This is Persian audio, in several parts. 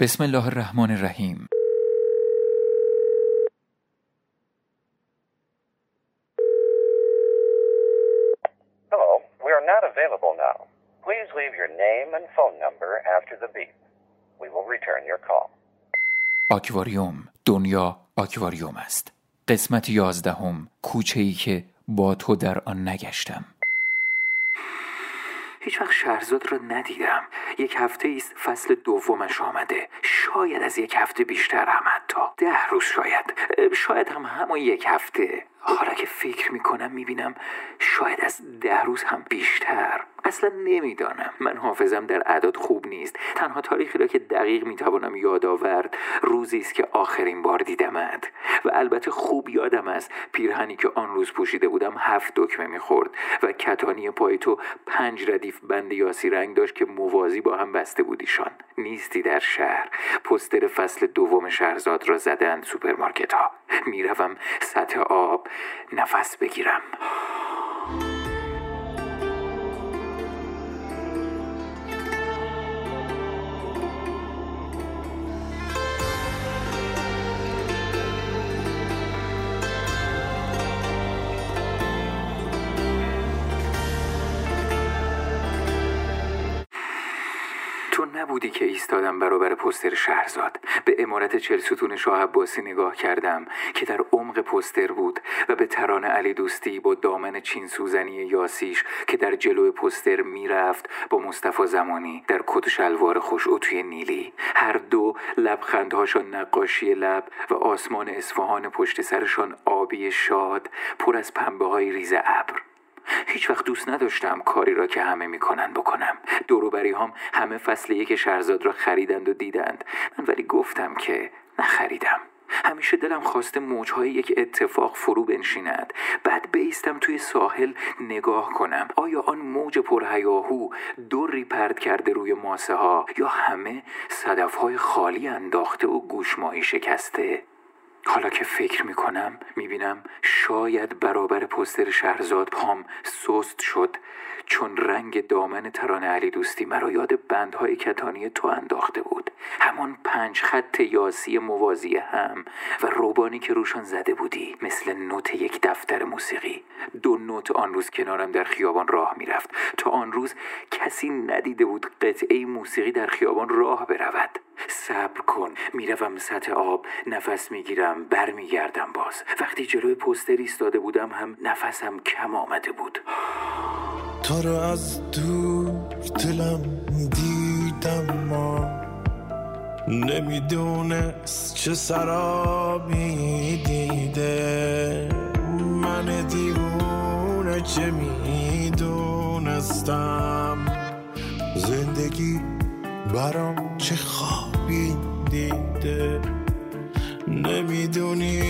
بسم الله الرحمن الرحیم Hello, we are not available now. Please leave your name and phone number after the beep. We will return your call. آکواریوم دنیا آکواریوم است قسمت یازدهم کوچه ای که با تو در آن نگشتم هیچ وقت شهرزاد را ندیدم. یک هفته است فصل دومش آمده. شاید از یک هفته بیشتر هم حتی. ده روز شاید. شاید هم همون یک هفته. حالا که فکر می‌کنم می‌بینم شاید از ده روز هم بیشتر. اصلا نمی‌دانم. من حافظم در اعداد خوب نیست. تنها تاریخی را که دقیق می‌توانم یاد آورد روزی است که آخرین بار دیدمت. و البته خوب یادم است پیرهنی که آن روز پوشیده بودم هفت دکمه می‌خورد و کتانی پای تو پنج ردیف بند یاسی رنگ داشت که موازی با هم بسته بودیشان نیستی در شهر. پوستر فصل دوم شهرزاد را زدند سوپرمارکت ها می‌روم سطح آب نفس بگیرم. تو نبودی که ایستادم برابر پستر شهرزاد. به امارت چل ستون شاه عباسی نگاه کردم که در عمق پستر بود و به ترانه علی دوستی با دامن چین سوزنی یاسیش که در جلو پستر می‌رفت با مصطفی زمانی در کت و شلوار خوش توی نیلی. هر دو لبخندهاشان نقاشی لب و آسمان اصفهان پشت سرشان آبی شاد پر از پنبه های ریز ابر. هیچ وقت دوست نداشتم کاری را که همه می‌کنن بکنم. دوروبری هم همه فصل یک شهرزاد را خریدند و دیدند. من ولی گفتم که نخریدم. همیشه دلم خواسته موجهای یک اتفاق فرو بنشیند. بعد بیستم توی ساحل نگاه کنم. آیا آن موج پرهیاهو دوری پرد کرده روی ماسه ها یا همه صدف های خالی انداخته و گوشماهی شکسته؟ حالا که فکر می‌کنم می‌بینم شاید برابر پستر شهرزاد پام سست شد. چون رنگ دامن ترانه علی دوستی مرا یاد بندهای کتانی تو انداخته بود. همان پنج خط یاسی موازی هم و روبانی که روشان زده بودی مثل نوت یک دفتر موسیقی. دو نوت آن روز کنارم در خیابان راه می‌رفت. تا آن روز کسی ندیده بود قطعه موسیقی در خیابان راه برود. صبر کن می‌روم سطح آب نفس می‌گیرم برمیگردم باز. وقتی جلوی پستر ایستاده بودم هم نفسم کم آمده بود. تو رو از دور دلم دیدم ما نمی‌دونست چه سرابی دیده. من دیوونه چه می‌دونستم. زندگی برام چه خوابی دیده. نمی‌دونی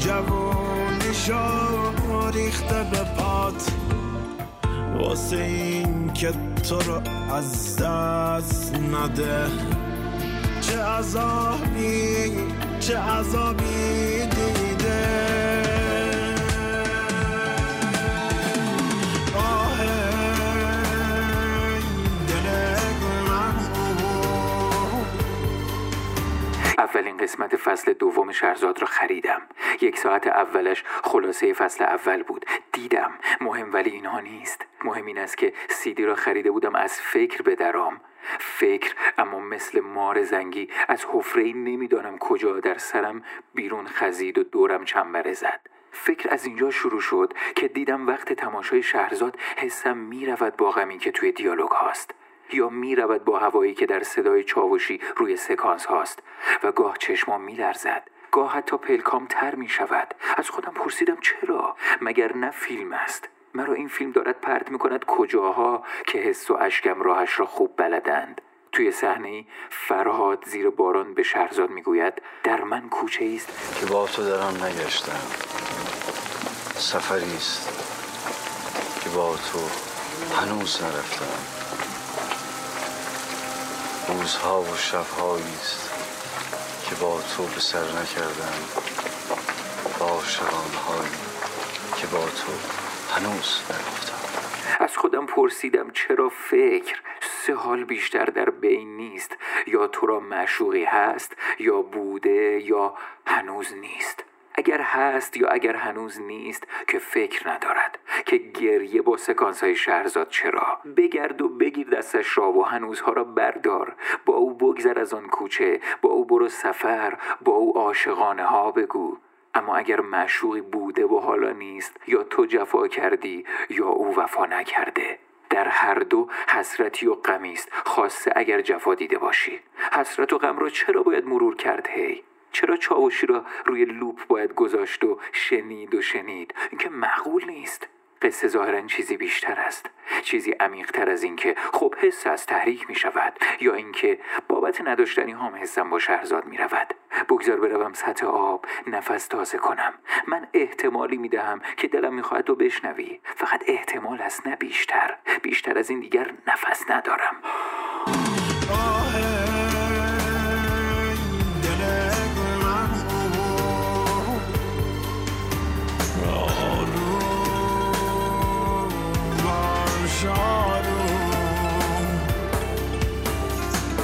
جوانیشو ریخته به پات. واسه این که تو رو از دست نده. چه عذابی چه عذابی دیده. اولین قسمت فصل دوم شهرزاد را خریدم. یک ساعت اولش خلاصه فصل اول بود. دیدم. مهم ولی اینها نیست. مهم این است که سیدی را خریده بودم از فکر به درام. فکر اما مثل مار زنگی از حفره نمی‌دانم کجا در سرم بیرون خزید و دورم چنبره زد. فکر از اینجا شروع شد که دیدم وقت تماشای شهرزاد حسم می‌رود با غمی که توی دیالوگ هاست. یا می رود با هوایی که در صدای چاوشی روی سکانس هاست. و گاه چشمام می لرزد گاه حتی پلکام تر می شود. از خودم پرسیدم چرا؟ مگر نه فیلم است. مرا این فیلم دارد پرت می کند کجاها که حس و اشکم راهش را خوب بلدند. توی صحنه فرهاد زیر باران به شهرزاد می‌گوید در من کوچه است که با تو در آن نگشتم. سفری است که با تو هنوز نرفتم. روزها و شبهایی است که با تو به سر نکردم با هایی که با تو هنوز نگفتم. از خودم پرسیدم چرا فکر سه حال بیشتر در بین نیست؟ یا تو را معشوقی هست یا بوده یا هنوز نیست؟ اگر هست یا اگر هنوز نیست که فکر ندارد که گریه با سکانس های شهرزاد چرا. بگرد و بگیر دستش را و هنوزها را بردار. با او بگذر از آن کوچه با او برو سفر با او عاشقانه ها بگو. اما اگر معشوقی بوده و حالا نیست یا تو جفا کردی یا او وفا نکرده. در هر دو حسرتی و غمی است. خاصه اگر جفا دیده باشی. حسرت و غم را چرا باید مرور کرد هی؟ چرا چاوشی را روی لوپ باید گذاشت و شنید و شنید؟ این که معقول نیست. قصه ظاهرا چیزی بیشتر است. چیزی عمیقتر از اینکه خب حس از تحریک می شود یا اینکه بابت نداشتنی هم حسم با شهرزاد می رود بگذار بروم سطح آب نفس تازه کنم. من احتمالی می دهم که دلم می خواهد تو بشنوی. فقط احتمال است نه بیشتر. بیشتر از این دیگر نفس ندارم.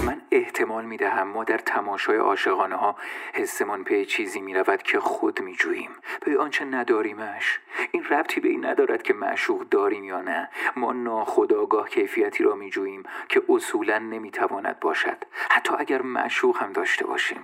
من احتمال می دهم ما در تماشای عاشقانه ها حسمان پی چیزی می رود که خود می جوییم به آنچه نداریمش. این ربطی به این ندارد که معشوق داریم یا نه. ما ناخداگاه کیفیتی را می جوییم که اصولا نمی تواند باشد. حتی اگر معشوق هم داشته باشیم.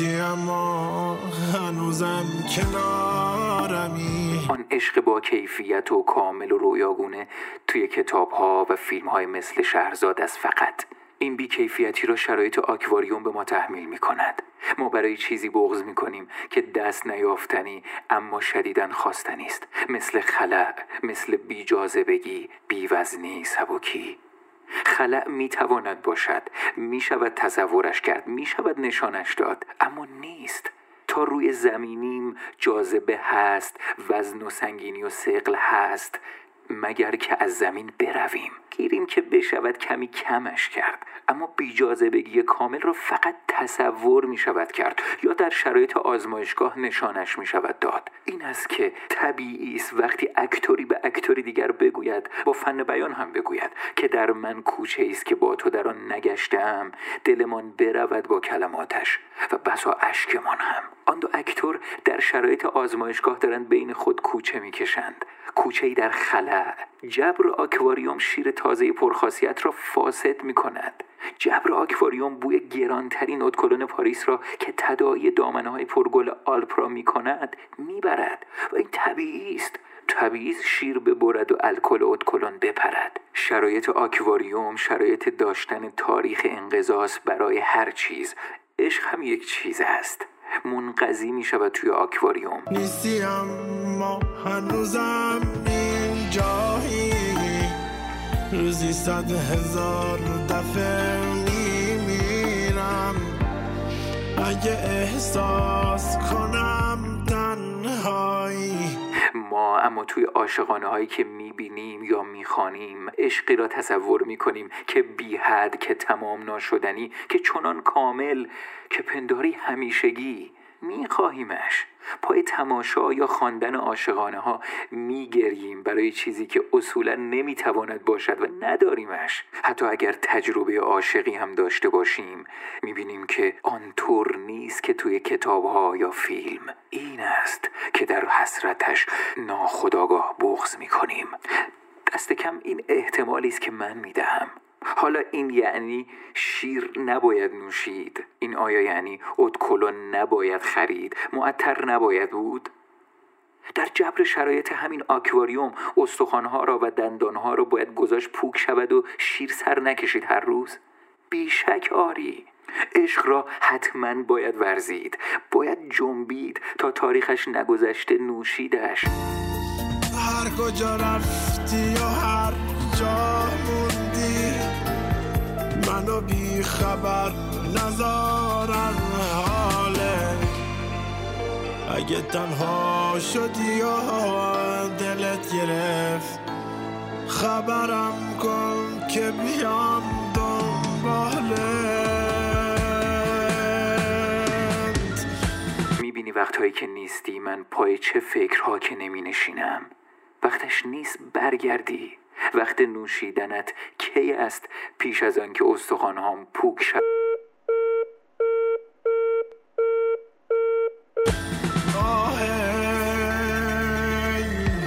نیستی اما هنوزم کنارمی. آن عشق با کیفیت و کامل و رویاگونه توی کتاب ها و فیلم های مثل شهرزاد است فقط. این بیکیفیتی را شرایط آکواریوم به ما تحمیل می کند ما برای چیزی بغض می کنیم که دست نیافتنی اما شدیدن خواستنی است. مثل خلع مثل بیجاذبگی بیوزنی سبکی. خلع می تواند باشد. می شود تصورش کرد. می شود نشانش داد. اما نیست. تا روی زمینیم جاذبه هست. وزن و سنگینی و سقل هست. مگر که از زمین برویم. گیریم که بشود کمی کمش کرد. اما بیجاذبگی کامل را فقط تصور می شود کرد یا در شرایط آزمایشگاه نشانش می شود داد. این است که طبیعی است وقتی اکتوری به اکتوری دیگر بگوید با فن بیان هم بگوید که در من کوچه است که با تو در آن نگشتم. دلمان برود با کلماتش و بسا اشکمان هم. آن دو اکتور در شرایط آزمایشگاه دارند بین خود کوچه می‌کشند کوچه ای در خلع جبر آکواریوم شیر تازه پرخاصیت را فاسد می کند جبر آکواریوم بوی گرانترین ادکلون پاریس را که تداعی دامنه های پرگل آلپ را می کند می برد و این طبیعی است. طبیعی شیر ببرد و الکل ادکلون بپرد. شرایط آکواریوم شرایط داشتن تاریخ انقضاست برای هر چیز عشق هم یک چیز است. منقضی می شود توی آکواریوم. نیستی اما هنوزم اینجایی. روزی صد هزار دفعه میمیرم. اگه احساس کنم تنهایی. ما اما توی عاشقانه هایی که می‌بینیم یا می‌خوانیم عشقی را تصور می‌کنیم که بی حد که تمام ناشدنی که چنان کامل که پنداری همیشگی. میخواهیمش. پای تماشا یا خواندن عاشقانه ها میگریم برای چیزی که اصولا نمی‌تواند باشد و نداریمش. حتی اگر تجربه عاشقی هم داشته باشیم می‌بینیم که آنطور نیست که توی کتاب ها یا فیلم. این است که در حسرتش ناخداگاه بغض می‌کنیم. دست کم این احتمالی است که من می‌دهم. حالا این یعنی شیر نباید نوشید. این آیا یعنی ادکلون نباید خرید؟ معطر نباید بود؟ در جبر شرایط همین آکواریوم استخوانها را و دندانها را باید گذاشت پوک شود و شیر سر نکشید هر روز؟ بیشک آری. عشق را حتما باید ورزید. باید جنبید تا تاریخش نگذشته نوشیدش. هر کجا رفتی و هر جا موندی منو بی خبر نزارن حاله. اگه تنها شدی یا دلت گرفت خبرم کن که بیام دنبالت می‌بینی وقتهایی که نیستی من پای چه فکرها که نمی نشینم وقتش نیست برگردی. وقت نوشیدنت کی است پیش از آن که استخوانهام پوک شد آه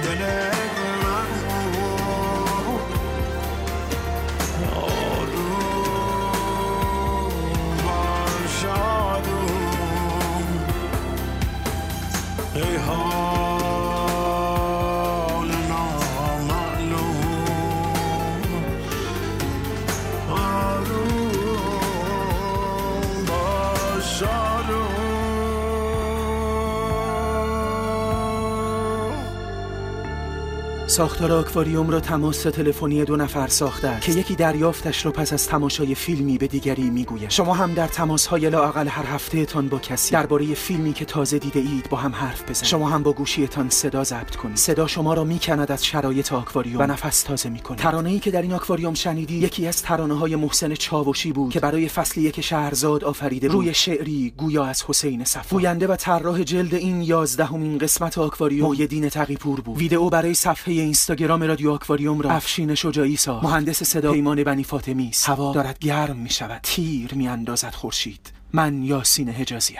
دل ساختار آکواریوم را تماس تلفنی دو نفر ساخته است که یکی دریافتش را پس از تماشای فیلمی به دیگری می‌گوید. شما هم در تماسهای لااقل هر هفته تان با کسی درباره فیلمی که تازه دیده اید با هم حرف بزنید. شما هم با گوشیتان صدا ضبط کنید. صدا شما را می‌کند از شرایط آکواریوم و نفس تازه می‌کنید ترانه ای که در این آکواریوم شنیدی یکی از ترانه های محسن چاوشی بود که برای فصل یک شهرزاد آفریده بود. روی شعری گویا از حسین صفا. گوینده و طراح جلد این یازدهمین قسمت آکواریوم. محیدین تقیپور بود. ویدئو برای صفحه اینستاگرام رادیو آکواریوم را افشین شجاعی ساخت. مهندس صدا پیمان بنی فاطمی است. هوا دارد گرم می شود تیر می اندازد خورشید. من یاسین حجازیم